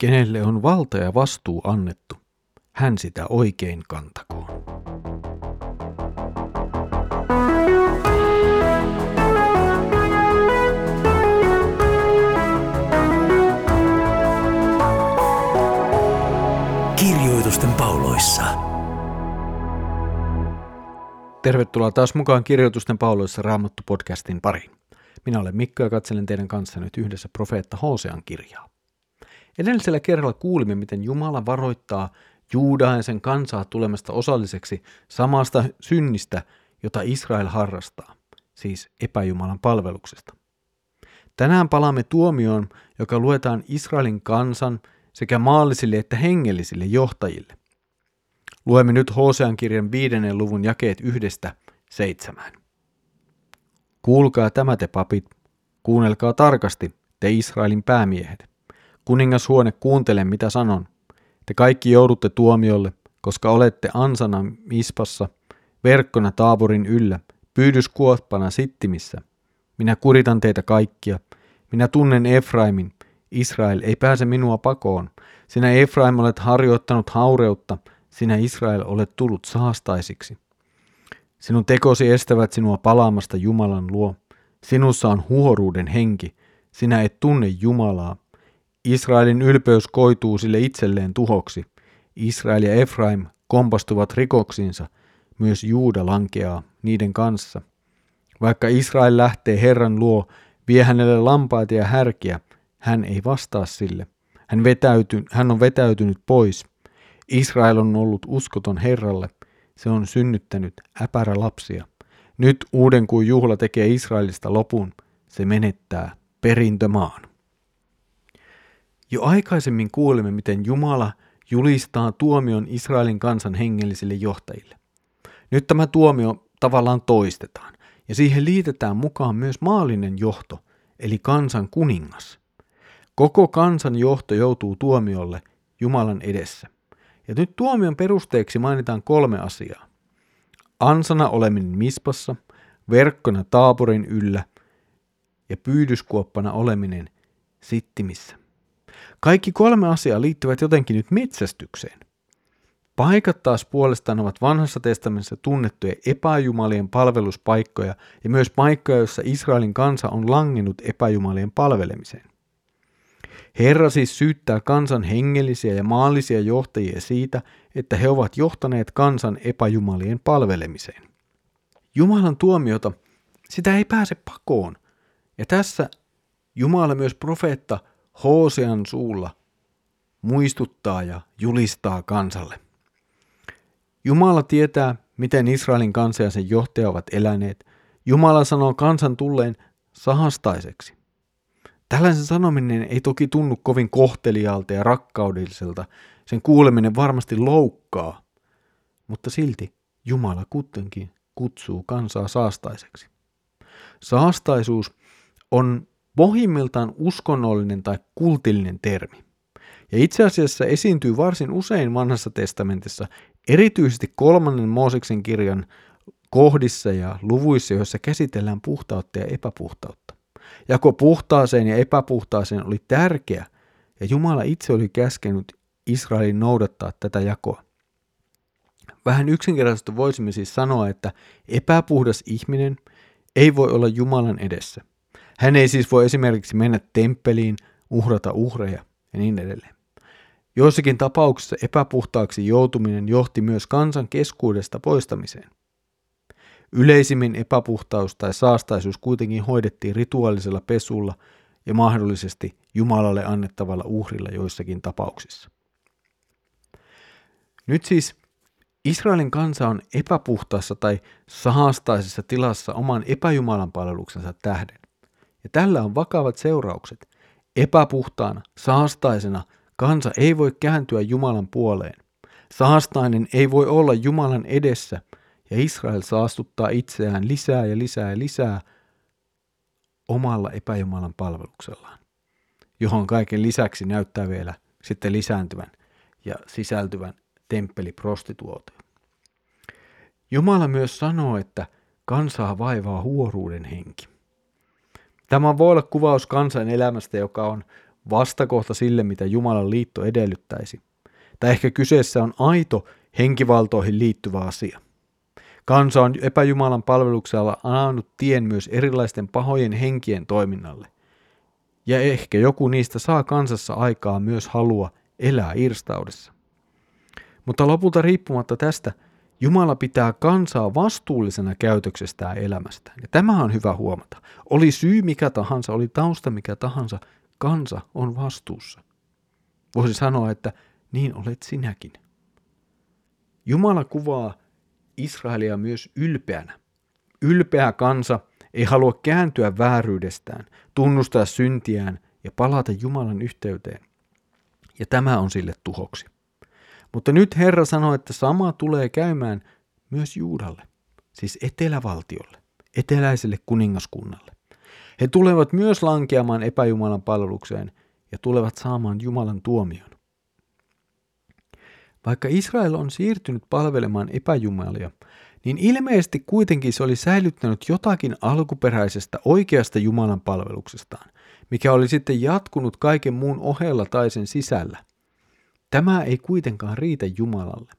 Kenelle on valta ja vastuu annettu, hän sitä oikein kantakoon. Kirjoitusten pauloissa. Tervetuloa taas mukaan Kirjoitusten pauloissa Raamattu podcastin pariin. Minä olen Mikko ja katselen teidän kanssa nyt yhdessä profeetta Hosean kirjaa. Edellisellä kerralla kuulimme, miten Jumala varoittaa Juudaa ja sen kansaa tulemasta osalliseksi samasta synnistä, jota Israel harrastaa, siis epäjumalan palveluksesta. Tänään palaamme tuomioon, joka luetaan Israelin kansan sekä maallisille että hengellisille johtajille. Luemme nyt Hosean kirjan viidennen luvun jakeet yhdestä seitsemään. Kuulkaa tämä te papit, kuunnelkaa tarkasti te Israelin päämiehet. Kuningashuone kuuntele mitä sanon. Te kaikki joudutte tuomiolle, koska olette ansana mispassa, verkkona taavurin yllä, pyydyskuoppana sittimissä. Minä kuritan teitä kaikkia. Minä tunnen Efraimin. Israel ei pääse minua pakoon. Sinä Efraim olet harjoittanut haureutta, sinä Israel olet tullut saastaisiksi. Sinun tekosi estävät sinua palaamasta Jumalan luo. Sinussa on huoruuden henki. Sinä et tunne Jumalaa. Israelin ylpeys koituu sille itselleen tuhoksi. Israel ja Efraim kompastuvat rikoksiinsa. Myös Juuda lankeaa niiden kanssa. Vaikka Israel lähtee Herran luo, vie hänelle lampaita ja härkiä, hän ei vastaa sille. Hän, vetäyty, hän on vetäytynyt pois. Israel on ollut uskoton Herralle. Se on synnyttänyt äpärä lapsia. Nyt uuden kuin juhla tekee Israelista lopun. Se menettää perintömaan. Jo aikaisemmin kuulimme, miten Jumala julistaa tuomion Israelin kansan hengellisille johtajille. Nyt tämä tuomio tavallaan toistetaan, ja siihen liitetään mukaan myös maallinen johto, eli kansan kuningas. Koko kansan johto joutuu tuomiolle Jumalan edessä. Ja nyt tuomion perusteeksi mainitaan kolme asiaa. Ansana oleminen mispassa, verkkona taapurin yllä ja pyydyskuoppana oleminen sittimissä. Kaikki kolme asiaa liittyvät jotenkin nyt metsästykseen. Paikat taas puolestaan ovat vanhassa testamentissa tunnettuja epäjumalien palveluspaikkoja ja myös paikkoja, joissa Israelin kansa on langennut epäjumalien palvelemiseen. Herra siis syyttää kansan hengellisiä ja maallisia johtajia siitä, että he ovat johtaneet kansan epäjumalien palvelemiseen. Jumalan tuomiota, sitä ei pääse pakoon. Ja tässä Jumala myös profeetta Hosean suulla muistuttaa ja julistaa kansalle. Jumala tietää, miten Israelin kansa ja sen johtaja ovat eläneet. Jumala sanoo kansan tulleen sahastaiseksi. Tällaisen sanominen ei toki tunnu kovin kohteliaalta ja rakkaudelliselta. Sen kuuleminen varmasti loukkaa, mutta silti Jumala kuitenkin kutsuu kansaa saastaiseksi. Saastaisuus on pohjimmiltaan uskonnollinen tai kultillinen termi. Ja itse asiassa esiintyy varsin usein vanhassa testamentissa, erityisesti kolmannen Mooseksen kirjan kohdissa ja luvuissa, joissa käsitellään puhtautta ja epäpuhtautta. Jako puhtaaseen ja epäpuhtaaseen oli tärkeä, ja Jumala itse oli käskenyt Israelin noudattaa tätä jakoa. Vähän yksinkertaisesti voisimme siis sanoa, että epäpuhdas ihminen ei voi olla Jumalan edessä. Hän ei siis voi esimerkiksi mennä temppeliin, uhrata uhreja ja niin edelleen. Joissakin tapauksissa epäpuhtaaksi joutuminen johti myös kansan keskuudesta poistamiseen. Yleisimmin epäpuhtaus tai saastaisuus kuitenkin hoidettiin rituaalisella pesulla ja mahdollisesti Jumalalle annettavalla uhrilla joissakin tapauksissa. Nyt siis Israelin kansa on epäpuhtaassa tai saastaisessa tilassa oman epäjumalan palveluksensa tähden. Ja tällä on vakavat seuraukset. Epäpuhtaana, saastaisena kansa ei voi kääntyä Jumalan puoleen. Saastainen ei voi olla Jumalan edessä ja Israel saastuttaa itseään lisää ja lisää ja lisää omalla epäjumalan palveluksellaan, johon kaiken lisäksi näyttää vielä sitten lisääntyvän ja sisältyvän temppeliprostituutio. Jumala myös sanoo, että kansaa vaivaa huoruuden henki. Tämä voi olla kuvaus kansan elämästä, joka on vastakohta sille, mitä Jumalan liitto edellyttäisi. Tai ehkä kyseessä on aito henkivaltoihin liittyvä asia. Kansa on epäjumalan palveluksella anannut tien myös erilaisten pahojen henkien toiminnalle. Ja ehkä joku niistä saa kansassa aikaa myös halua elää irstaudessa. Mutta lopulta riippumatta tästä, Jumala pitää kansaa vastuullisena käytöksestään elämästään. Ja tämä on hyvä huomata. Oli syy mikä tahansa, oli tausta mikä tahansa, kansa on vastuussa. Voisi sanoa, että niin olet sinäkin. Jumala kuvaa Israelia myös ylpeänä. Ylpeä kansa ei halua kääntyä vääryydestään, tunnustaa syntiään ja palata Jumalan yhteyteen. Ja tämä on sille tuhoksi. Mutta nyt Herra sanoi, että sama tulee käymään myös Juudalle, siis etelävaltiolle, eteläiselle kuningaskunnalle. He tulevat myös lankeamaan epäjumalan palvelukseen ja tulevat saamaan Jumalan tuomion. Vaikka Israel on siirtynyt palvelemaan epäjumalia, niin ilmeisesti kuitenkin se oli säilyttänyt jotakin alkuperäisestä oikeasta Jumalan palveluksestaan, mikä oli sitten jatkunut kaiken muun ohella tai sen sisällä. Tämä ei kuitenkaan riitä Jumalalle.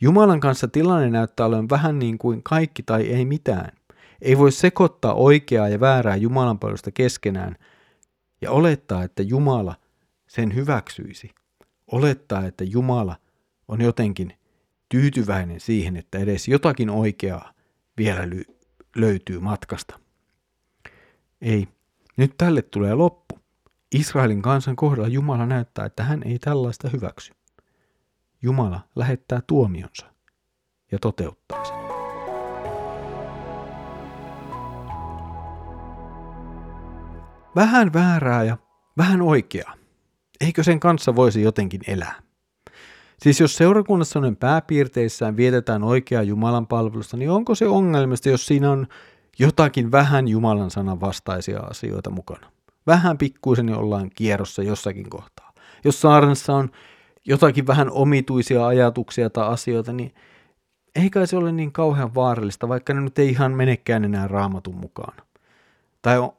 Jumalan kanssa tilanne näyttää olevan vähän niin kuin kaikki tai ei mitään. Ei voi sekoittaa oikeaa ja väärää Jumalan palvelusta keskenään ja olettaa, että Jumala sen hyväksyisi. Olettaa, että Jumala on jotenkin tyytyväinen siihen, että edes jotakin oikeaa vielä löytyy matkasta. Ei, nyt tälle tulee loppu. Israelin kansan kohdalla Jumala näyttää, että hän ei tällaista hyväksy. Jumala lähettää tuomionsa ja toteuttaa sen. Vähän väärää ja vähän oikeaa. Eikö sen kanssa voisi jotenkin elää? Siis jos seurakunnassa on pääpiirteissään vietetään oikeaa Jumalan palvelusta, niin onko se ongelmista, jos siinä on jotakin vähän Jumalan sanan vastaisia asioita mukana? Vähän pikkuisen ollaan kierrossa jossakin kohtaa. Jos saarnassa on jotakin vähän omituisia ajatuksia tai asioita, niin ei kai se ole niin kauhean vaarallista, vaikka ne nyt ei ihan menekään enää raamatun mukaan. Tai on,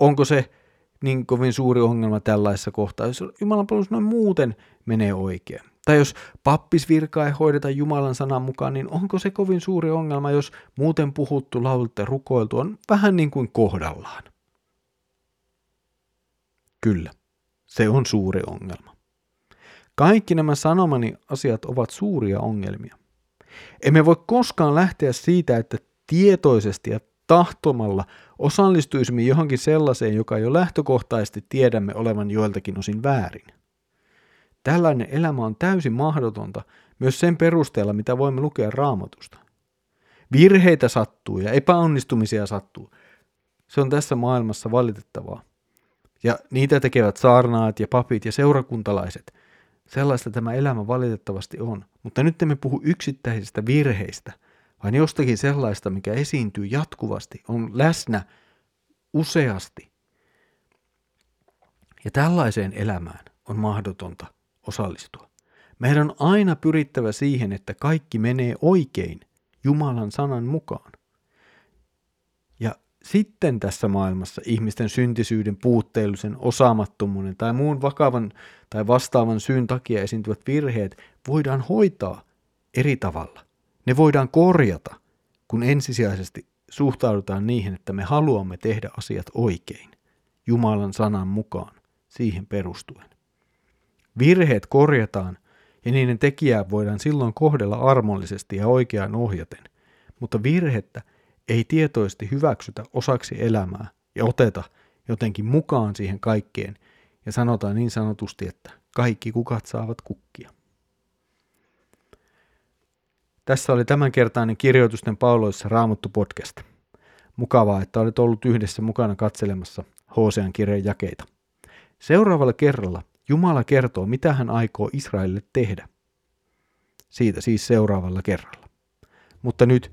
onko se niin kovin suuri ongelma tällaisessa kohtaa, jos Jumalan palvelus noin muuten menee oikein. Tai jos pappisvirkaa ei hoideta Jumalan sanan mukaan, niin onko se kovin suuri ongelma, jos muuten puhuttu, laulettu ja rukoiltu on vähän niin kuin kohdallaan? Kyllä, se on suuri ongelma. Kaikki nämä sanomani asiat ovat suuria ongelmia. Emme voi koskaan lähteä siitä, että tietoisesti ja tahtomalla osallistuisimme johonkin sellaiseen, joka jo lähtökohtaisesti tiedämme olevan joiltakin osin väärin. Tällainen elämä on täysin mahdotonta myös sen perusteella, mitä voimme lukea raamatusta. Virheitä sattuu ja epäonnistumisia sattuu. Se on tässä maailmassa valitettavaa. Ja niitä tekevät saarnaat ja papit ja seurakuntalaiset. Sellaista tämä elämä valitettavasti on. Mutta nyt emme puhu yksittäisistä virheistä, vaan jostakin sellaista, mikä esiintyy jatkuvasti, on läsnä useasti. Ja tällaiseen elämään on mahdotonta osallistua. Meidän on aina pyrittävä siihen, että kaikki menee oikein Jumalan sanan mukaan. Ja sitten tässä maailmassa ihmisten syntisyyden, puutteellisen, osaamattomuuden tai muun vakavan tai vastaavan syyn takia esiintyvät virheet voidaan hoitaa eri tavalla. Ne voidaan korjata, kun ensisijaisesti suhtaudutaan niihin, että me haluamme tehdä asiat oikein, Jumalan sanan mukaan, siihen perustuen. Virheet korjataan ja niiden tekijää voidaan silloin kohdella armollisesti ja oikeaan ohjaten, mutta virhettä ei tietoisesti hyväksytä osaksi elämää ja oteta jotenkin mukaan siihen kaikkeen ja sanotaan niin sanotusti, että kaikki kukat saavat kukkia. Tässä oli tämänkertainen kirjoitusten pauloissa Raamattu podcast. Mukavaa, että olet ollut yhdessä mukana katselemassa Hosean kirjan jakeita. Seuraavalla kerralla Jumala kertoo, mitä hän aikoo Israelille tehdä. Siitä siis seuraavalla kerralla. Mutta nyt